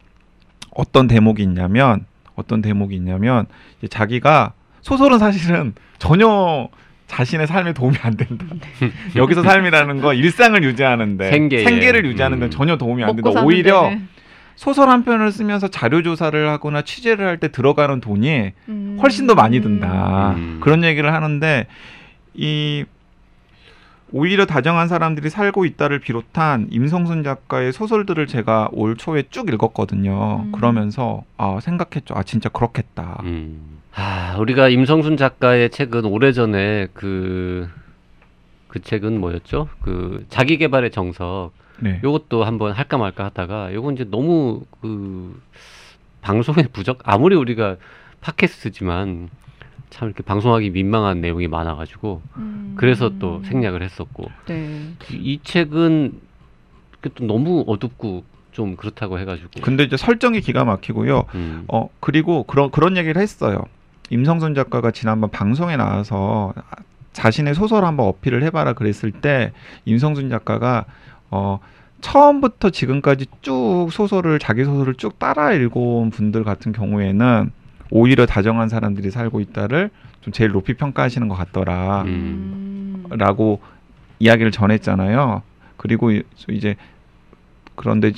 어떤 대목이 있냐면 어떤 대목이 있냐면 이제 자기가 소설은 사실은 전혀 자신의 삶에 도움이 안 된다. *laughs* 여기서 삶이라는 거 일상을 유지하는데 생계에. 를 유지하는 데 음. 전혀 도움이 안 된다. 오히려 데는. 소설 한 편을 쓰면서 자료 조사를 하거나 취재를 할 때 들어가는 돈이 음. 훨씬 더 많이 든다. 음. 그런 얘기를 하는데 이 오히려 다정한 사람들이 살고 있다를 비롯한 임성순 작가의 소설들을 제가 올 초에 쭉 읽었거든요. 음. 그러면서 아 생각했죠. 아 진짜 그렇겠다. 음. 아, 우리가 임성순 작가의 책은 오래 전에 그, 그 책은 뭐였죠? 그, 자기개발의 정석. 네. 요것도 한번 할까 말까 하다가, 요건 이제 너무 그, 방송에 부적, 아무리 우리가 팟캐스트지만, 참 이렇게 방송하기 민망한 내용이 많아가지고, 음. 그래서 또 생략을 했었고, 네. 이 책은 그또 너무 어둡고 좀 그렇다고 해가지고, 근데 이제 설정이 기가 막히고요. 음. 어 그리고 그런 그런 얘기를 했어요. 임성순 작가가 지난번 방송에 나와서 자신의 소설 한번 어필을 해봐라 그랬을 때 임성순 작가가 어 처음부터 지금까지 쭉 소설을 자기 소설을 쭉 따라 읽어온 분들 같은 경우에는 오히려 다정한 사람들이 살고 있다를 좀 제일 높이 평가하시는 것 같더라. 음. 라고 이야기를 전했잖아요. 그리고 이- 이제 그런데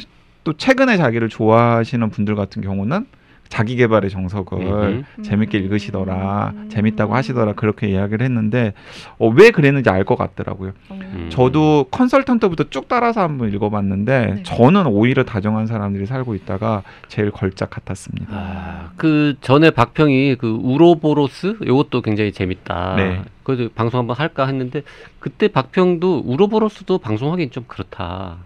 또 최근에 자기를 좋아하시는 분들 같은 경우는 자기 개발의 정석을 음흠. 재밌게 읽으시더라, 음. 재밌다고 하시더라 그렇게 이야기를 했는데 어, 왜 그랬는지 알 것 같더라고요. 음. 저도 컨설턴트부터 쭉 따라서 한번 읽어봤는데 네. 저는 오히려 다정한 사람들이 살고 있다가 제일 걸작 같았습니다. 아, 그 전에 박평이 그 우로보로스 요것도 굉장히 재밌다. 네. 그래도 방송 한번 할까 했는데 그때 박평도 우로보로스도 방송하기는 좀 그렇다.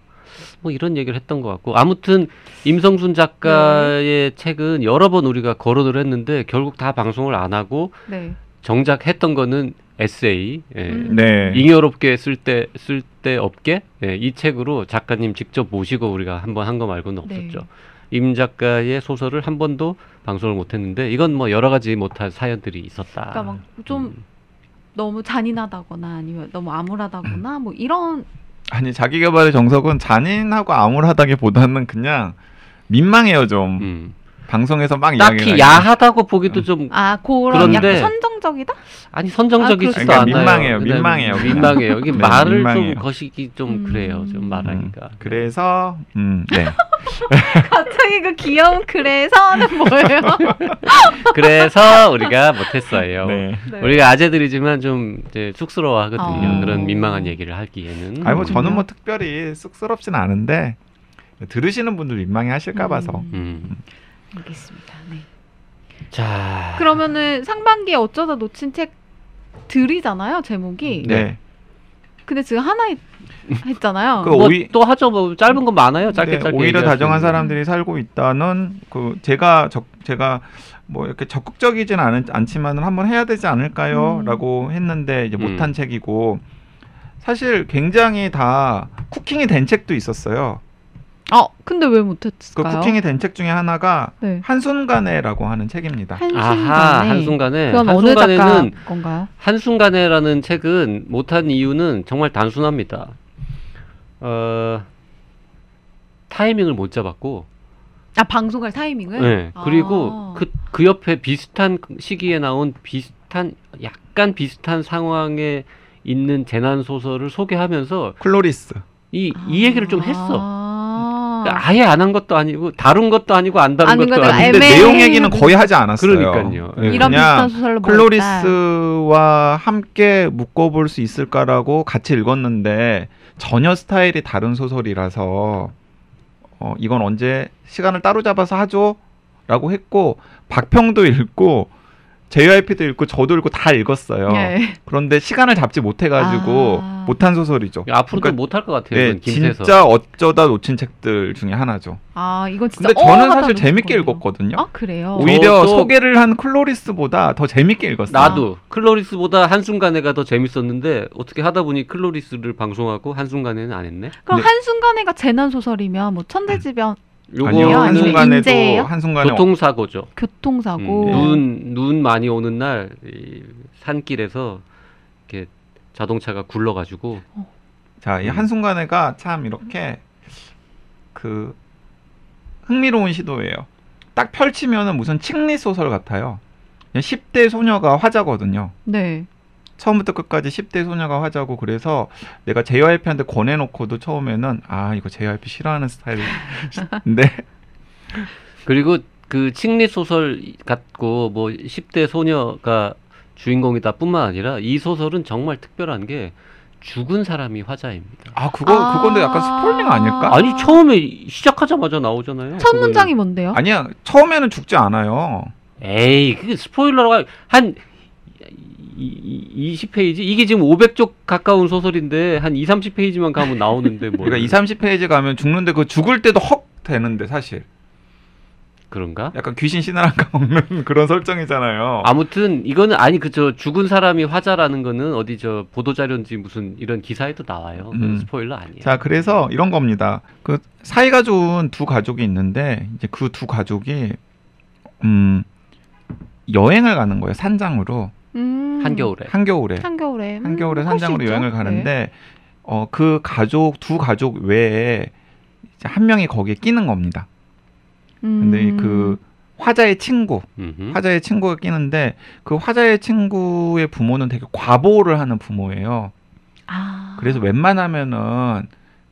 뭐 이런 얘기를 했던 것 같고 아무튼 임성순 작가의 책은 여러 번 우리가 거론을 했는데 결국 다 방송을 안 하고 네. 정작 했던 거는 에세이 예. 음. 네. 잉여롭게 쓸때 쓸 때 없게 예, 이 책으로 작가님 직접 모시고 우리가 한번 한 거 말고는 네. 없었죠. 임 작가의 소설을 한 번도 방송을 못했는데 이건 뭐 여러 가지 못할 사연들이 있었다. 그러니까 막좀 음. 너무 잔인하다거나 아니면 너무 암울하다거나 뭐 이런 아니 자기 개발의 정석은 잔인하고 암울하다기보다는 그냥 민망해요 좀 음. 방송에서 막 이야기를 딱히. 야하다고 보기도 좀아 그런 그런데- 약간 선정적이다? 아니 선정적이지도 아, 그러니까 않아요. 민망해요, 그다음에 민망해요, 그냥. 민망해요. 이게 네, 말을 민망해요. 좀 거시기 좀 음. 그래요. 좀 음, 말하니까. 그래서 음, 네. *laughs* 갑자기 그 귀여운 그래서는 뭐예요? *laughs* 그래서 우리가 못했어요. 네. 네. 우리가 아재들이지만 좀 이제 쑥스러워하거든요. 어. 그런 민망한 얘기를 하기에는. 아니 뭐 음. 저는 뭐 특별히 쑥스럽진 않은데 들으시는 분들 민망해 하실까 봐서. 음. 음. 알겠습니다. 네. 자. 그러면은 상반기에 어쩌다 놓친 책 들이잖아요 제목이. 네. 근데 지금 하나 했, 했잖아요. 그 뭐 오히- 또 하죠. 뭐 짧은 건 많아요. 짧게 네, 짧게. 오히려 다정한 있는. 사람들이 살고 있다는 그 제가 적 제가 뭐 이렇게 적극적이진 않, 않지만은 한번 해야 되지 음. 않을까요?라고 했는데 이제 못한 음. 책이고 사실 굉장히 다 쿠킹이 된 책도 있었어요. 어, 근데 왜그 못했을까요? 쿠킹이 된 책 중에 하나가 네. 한순간에라고 하는 책입니다. 한순간에. 아하 한순간에 그건 어느 작가 건가요? 한순간에라는 책은 못한 이유는 정말 단순합니다. 어, 타이밍을 못 잡았고, 아 방송할 타이밍을? 네. 그리고 아. 그, 그 옆에 비슷한 시기에 나온 비슷한, 약간 비슷한 상황에 있는 재난 소설을 소개하면서 클로리스. 이, 이 얘기를 좀 했어. 아. 그러니까 아예 안 한 것도 아니고, 다룬 것도 아니고, 안 다룬 것도 것도 아니고. 근데 애매해. 내용 얘기는 거의 하지 않았어요. 그러니까요. 네, 이런 그냥 비슷한 소설로. 클로리스와 함께 묶어볼 수 있을까라고 같이 읽었는데 전혀 스타일이 다른 소설이라서 어, 이건 언제 시간을 따로 잡아서 하죠?라고 했고 박평도 읽고 JYP도 읽고 저도 읽고 다 읽었어요. 예. 그런데 시간을 잡지 못해가지고 아. 못한 소설이죠. 앞으로도 그러니까 못할 것 같아요. 네, 김새서. 진짜 어쩌다 놓친 책들 중에 하나죠. 아 이건 진짜. 근데 저는 어, 사실 재밌게. 읽었거든요. 아 그래요? 오히려 저도- 소개를 한 클로리스보다 더 재밌게 읽었어요. 나도 클로리스보다 한 순간에가 더 재밌었는데 어떻게 하다 보니 클로리스를 방송하고 한 순간에는 안 했네. 그럼 근데- 한순간에가 재난 소설이면 뭐 천재지변 아니 요 아니면 한순간에도 인재예요? 한순간에 교통사고죠. 교통사고. 음, 눈, 눈 많이 오는 날, 이 산길에서 이렇게 자동차가 굴러가지고, 자, 이 음. 한순간에가 참 이렇게 그 흥미로운 시도예요. 딱 펼치면은 무슨 칭리 소설 같아요. 그냥 10대 소녀가 화자거든요. 네. 처음부터 끝까지 10대 소녀가 화자고 그래서 내가 JYP한테 권해놓고도 처음에는 아 이거 JYP 싫어하는 스타일인데 *laughs* 그리고 그 칭리 소설 같고 뭐 10대 소녀가 주인공이다 뿐만 아니라 이 소설은 정말 특별한 게 죽은 사람이 화자입니다. 아 그거 그건데 약간 스포일링 아닐까? 아니, 처음에 시작하자마자 나오잖아요. 첫. 문장이 뭔데요? 아니야 처음에는 죽지 않아요. 에이, 그게 스포일러라고 한 20페이지? 이게 지금 500쪽 가까운 소설인데 한 2, 30페이지만 가면 나오는데 뭐. 그러니까 2, 30페이지 가면 죽는데 그 죽을 때도 헉 되는데 사실 그런가? 약간 귀신 신하랑가 먹는 *laughs* 그런 설정이잖아요. 아무튼 이거는 아니 그저 죽은 사람이 화자라는 거는 어디 저 보도 자료인지 무슨 이런 기사에도 나와요. 음. 스포일러 아니에요. 자, 그래서 이런 겁니다. 그 사이가 좋은 두 가족이 있는데 이제 그 두 가족이 음 여행을 가는 거예요. 산장으로 음. 한겨울에. 한겨울에 한겨울에. 음, 한겨울에 산장으로. 여행을 네. 가는데 어그 가족 두 가족 외에 이제 한 명이 거기에 끼는 겁니다. 근데 음. 그 화자의 친구, 음흠. 화자의 친구가 끼는데 그 화자의 친구의 부모는 되게 과보호를 하는 부모예요. 아. 그래서 웬만하면은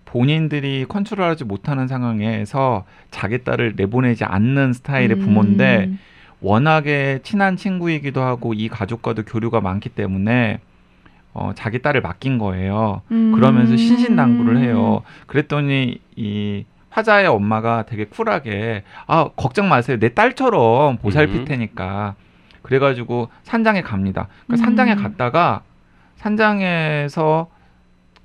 본인들이 컨트롤하지 못하는 상황에서 자기 딸을 내보내지 않는 스타일의 음. 부모인데 워낙에 친한 친구이기도 하고 이 가족과도 교류가 많기 때문에 어, 자기 딸을 맡긴 거예요. 음. 그러면서 신신당부를 해요. 그랬더니 이 화자의 엄마가 되게 쿨하게 아 걱정 마세요 내 딸처럼 보살필 음. 테니까 그래가지고 산장에 갑니다. 그러니까 음. 산장에 갔다가 산장에서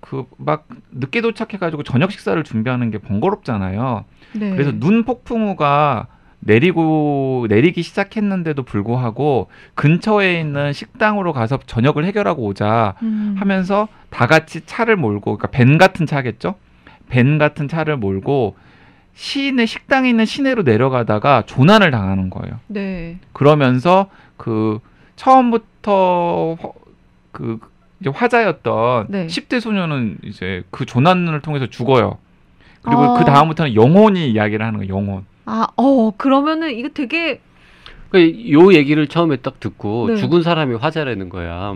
그 막 늦게 도착해가지고 저녁 식사를 준비하는 게 번거롭잖아요. 네. 그래서 눈 폭풍우가 내리고 내리기 시작했는데도 불구하고 근처에 있는 식당으로 가서 저녁을 해결하고 오자 음. 하면서 다 같이 차를 몰고 그러니까 벤 같은 차겠죠? 벤 같은 차를 몰고 시내 식당에 있는 시내로 내려가다가 조난을 당하는 거예요. 네. 그러면서 그 처음부터 허- 그 화자였던 네. 10대 소녀는 이제 그 조난을 통해서 죽어요. 그리고 어. 그 다음부터는 영혼이 이야기를 하는 거예요. 영혼. 아, 어, 그러면은 이거 되게 그요 얘기를 처음에 딱 듣고 네. 죽은 사람이 화자라는 거야.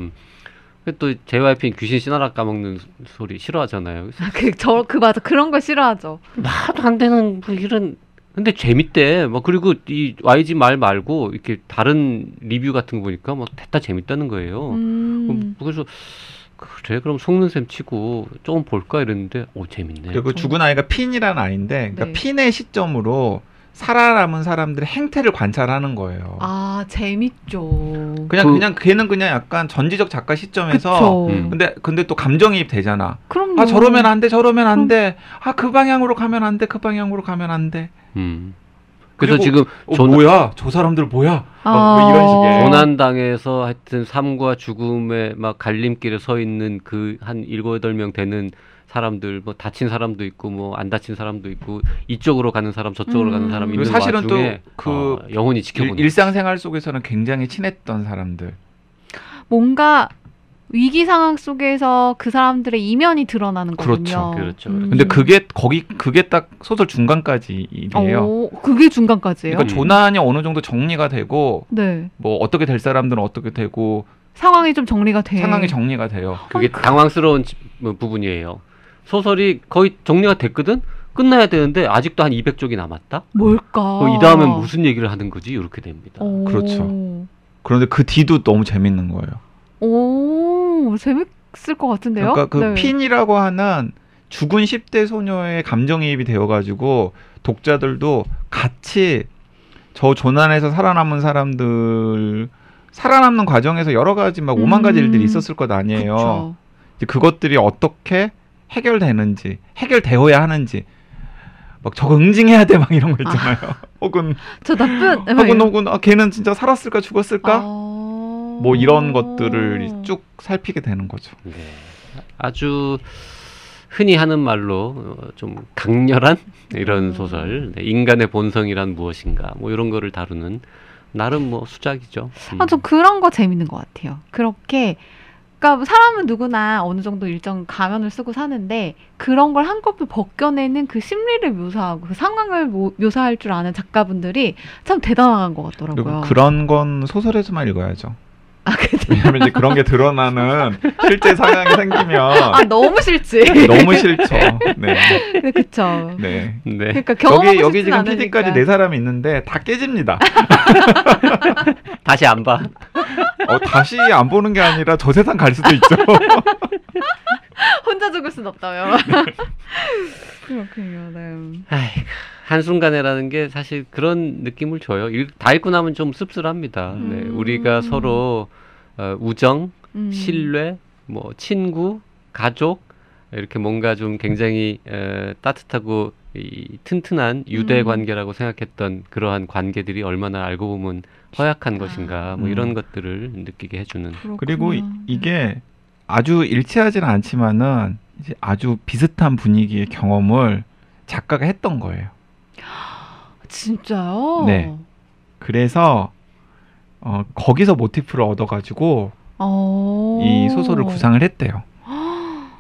그또 JYP는 귀신 씨나라 까먹는 소리 싫어하잖아요. 그래서 그저 그 맞아 그런 거 싫어하죠. 말도 안 되는 뭐 이런 근데 재밌대. 뭐 그리고 이 YG 말 말고 이렇게 다른 리뷰 같은 거 보니까 막 됐다 재밌다는 거예요. 음. 어, 그래서 그래 그럼 속는 셈 치고 조금 볼까 이랬는데 오 재밌네. 그리고 죽은 아이가 핀이라는 아이인데 그러니까 네. 핀의 시점으로 살아남은 사람들의 행태를 관찰하는 거예요. 아 재밌죠. 그냥 그- 그, 냥 걔는 그냥 약간 전지적 작가 시점에서. 음. 근데 근데 또 감정이입 되잖아. 그럼요. 아 저러면 안 돼, 저러면 안 돼. 아 그 방향으로 가면 안 돼, 그 방향으로 가면 안 돼. 음. 그래서 지금 어, 존- 뭐야? 저 사람들 뭐야? 아. 막뭐 이런 식의. 고난당에서 하여튼 삶과 죽음의 막 갈림길에 서 있는 그 한 일곱 여덟 명 되는 사람들 뭐 다친 사람도 있고 뭐 안 다친 사람도 있고 이쪽으로 가는 사람 저쪽으로 음. 가는 사람 그리고 있는 사실은 또 와중에 그 어, 영혼이 지켜보는 일, 일상생활 속에서는 굉장히 친했던 사람들. 뭔가 위기 상황 속에서 그 사람들의 이면이 드러나는 그렇죠, 거군요. 그렇죠. 음. 근데 그게 거기 그게 딱 소설 중간까지예요. 오, 그게 중간까지예요? 그러니까 조난이 어느 정도 정리가 되고 네. 뭐 어떻게 될 사람들은 어떻게 되고 상황이 좀 정리가 돼. 상황이 정리가 돼요. 그게 당황스러운 지- 뭐 부분이에요. 소설이 거의 정리가 됐거든. 끝나야 되는데 아직도 한 200쪽이 남았다. 뭘까? 어, 이 다음엔 무슨 얘기를 하는 거지? 이렇게 됩니다. 오. 그렇죠. 그런데 그 뒤도 너무 재밌는 거예요. 오, 재밌을 것 같은데요? 그러니까 그 네. 핀이라고 하는 죽은 10대 소녀의 감정이입이 되어가지고 독자들도 같이 저 조난에서 살아남은 사람들 살아남는 과정에서 여러 가지 막 오만 가지 음. 일들이 있었을 것 아니에요. 그쵸. 이제 그것들이 어떻게 해결되는지 해결되어야 하는지 막 저거 응징해야 돼 막 이런 거 있잖아요. *laughs* 혹은 저 나쁜. *gasps* 혹은 혹은 아, 걔는 진짜 살았을까 죽었을까 어... 뭐 이런 것들을 쭉 살피게 되는 거죠. 네. 아주 흔히 하는 말로 어, 좀 강렬한 이런 음. 소설, 네, 인간의 본성이란 무엇인가, 뭐 이런 거를 다루는 나름 뭐 수작이죠. 음. 아, 저 그런 거 재밌는 것 같아요. 그렇게, 그러니까 사람은 누구나 어느 정도 일정 가면을 쓰고 사는데 그런 걸 한꺼번에 벗겨내는 그 심리를 묘사하고 그 상황을 모- 묘사할 줄 아는 작가분들이 참 대단한 것 같더라고요. 그런 건 소설에서만 읽어야죠. 아, 그치. 왜냐면 이제 그런 게 드러나는 실제 상황이 생기면 아, 너무 싫지. 너무 싫죠. 네. 네, 그쵸. 네. 네. 그러니까 여기 여기 지금 않으니까. PD까지 네 사람이 있는데 다 깨집니다. *laughs* 다시 안 봐. 어, 다시 안 보는 게 아니라 저 세상 갈 수도 있죠. *laughs* 혼자 죽을 순 없다며. 네. 그렇군요. 네. 아이고, 한순간에라는 게 사실 그런 느낌을 줘요. 읽- 다 읽고 나면 좀 씁쓸합니다. 네, 음. 우리가 서로 어, 우정, 음. 신뢰, 뭐 친구, 가족 이렇게 뭔가 좀 굉장히 에, 따뜻하고 이, 튼튼한 유대 음. 관계라고 생각했던 그러한 관계들이 얼마나 알고 보면 허약한 아. 것인가 뭐 음. 이런 것들을 느끼게 해주는 그리고 이, 그렇구나. 이게 아주 일치하지는 않지만은 이제 아주 비슷한 분위기의 경험을 작가가 했던 거예요. *gasps* 진짜요? 네. 그래서 어, 거기서 모티프를 얻어가지고 어. 이 소설을 구상을 했대요.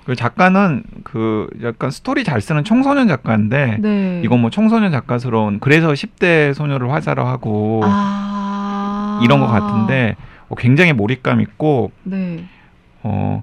그 작가는 그 약간 스토리 잘 쓰는 청소년 작가인데 네. 이건 뭐 청소년 작가스러운 그래서 10대 소녀를 화자로 하고 아. 이런 것 같은데 어, 굉장히 몰입감 있고 네. 어,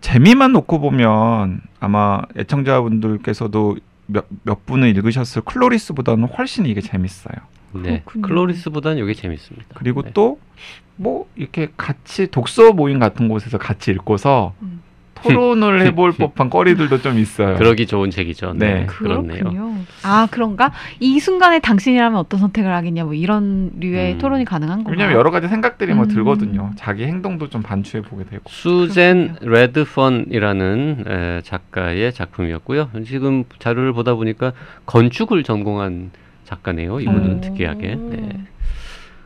재미만 놓고 보면 아마 애청자분들께서도 몇, 몇 분을 읽으셨을 클로리스보다는 훨씬 이게 재밌어요. 네. 그렇군요. 클로리스보다는 이게 재밌습니다. 그리고 네. 또뭐 이렇게 같이 독서 모임 같은 곳에서 같이 읽고서 음. 토론을 해볼 법한 거리들도 좀 있어요. 그러기 좋은 책이죠. 네, 네. 그렇네요. 아 그런가? 이 순간에 당신이라면 어떤 선택을 하겠냐 뭐 이런 류의 음. 토론이 가능한 건가요? 왜냐면 여러 가지 생각들이 뭐 음. 들거든요. 자기 행동도 좀 반추해 보게 되고. 수젠 레드펀이라는 에, 작가의 작품이었고요. 지금 자료를 보다 보니까 건축을 전공한 작가네요. 이분은 오. 특이하게. 네.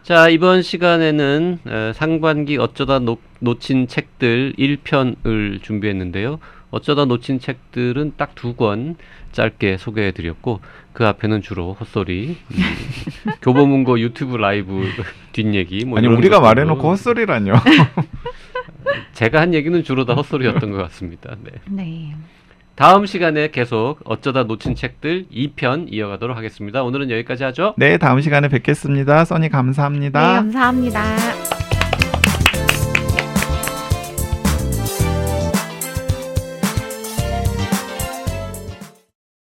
자 이번 시간에는 에, 상반기 어쩌다 놓, 놓친 책들 1편을 준비했는데요. 어쩌다 놓친 책들은 딱 두 권 짧게 소개해 드렸고 그 앞에는 주로 헛소리, 음, *laughs* 교보문고 유튜브 라이브 뒷얘기. 뭐 아니 우리가 것들로 말해 놓고 헛소리라뇨. *laughs* 제가 한 얘기는 주로 다 헛소리였던 것 같습니다. 네. 네. 다음 시간에 계속 어쩌다 놓친 책들 2편 이어가도록 하겠습니다. 오늘은 여기까지 하죠. 네 다음 시간에 뵙겠습니다. 써니 감사합니다. 네 감사합니다.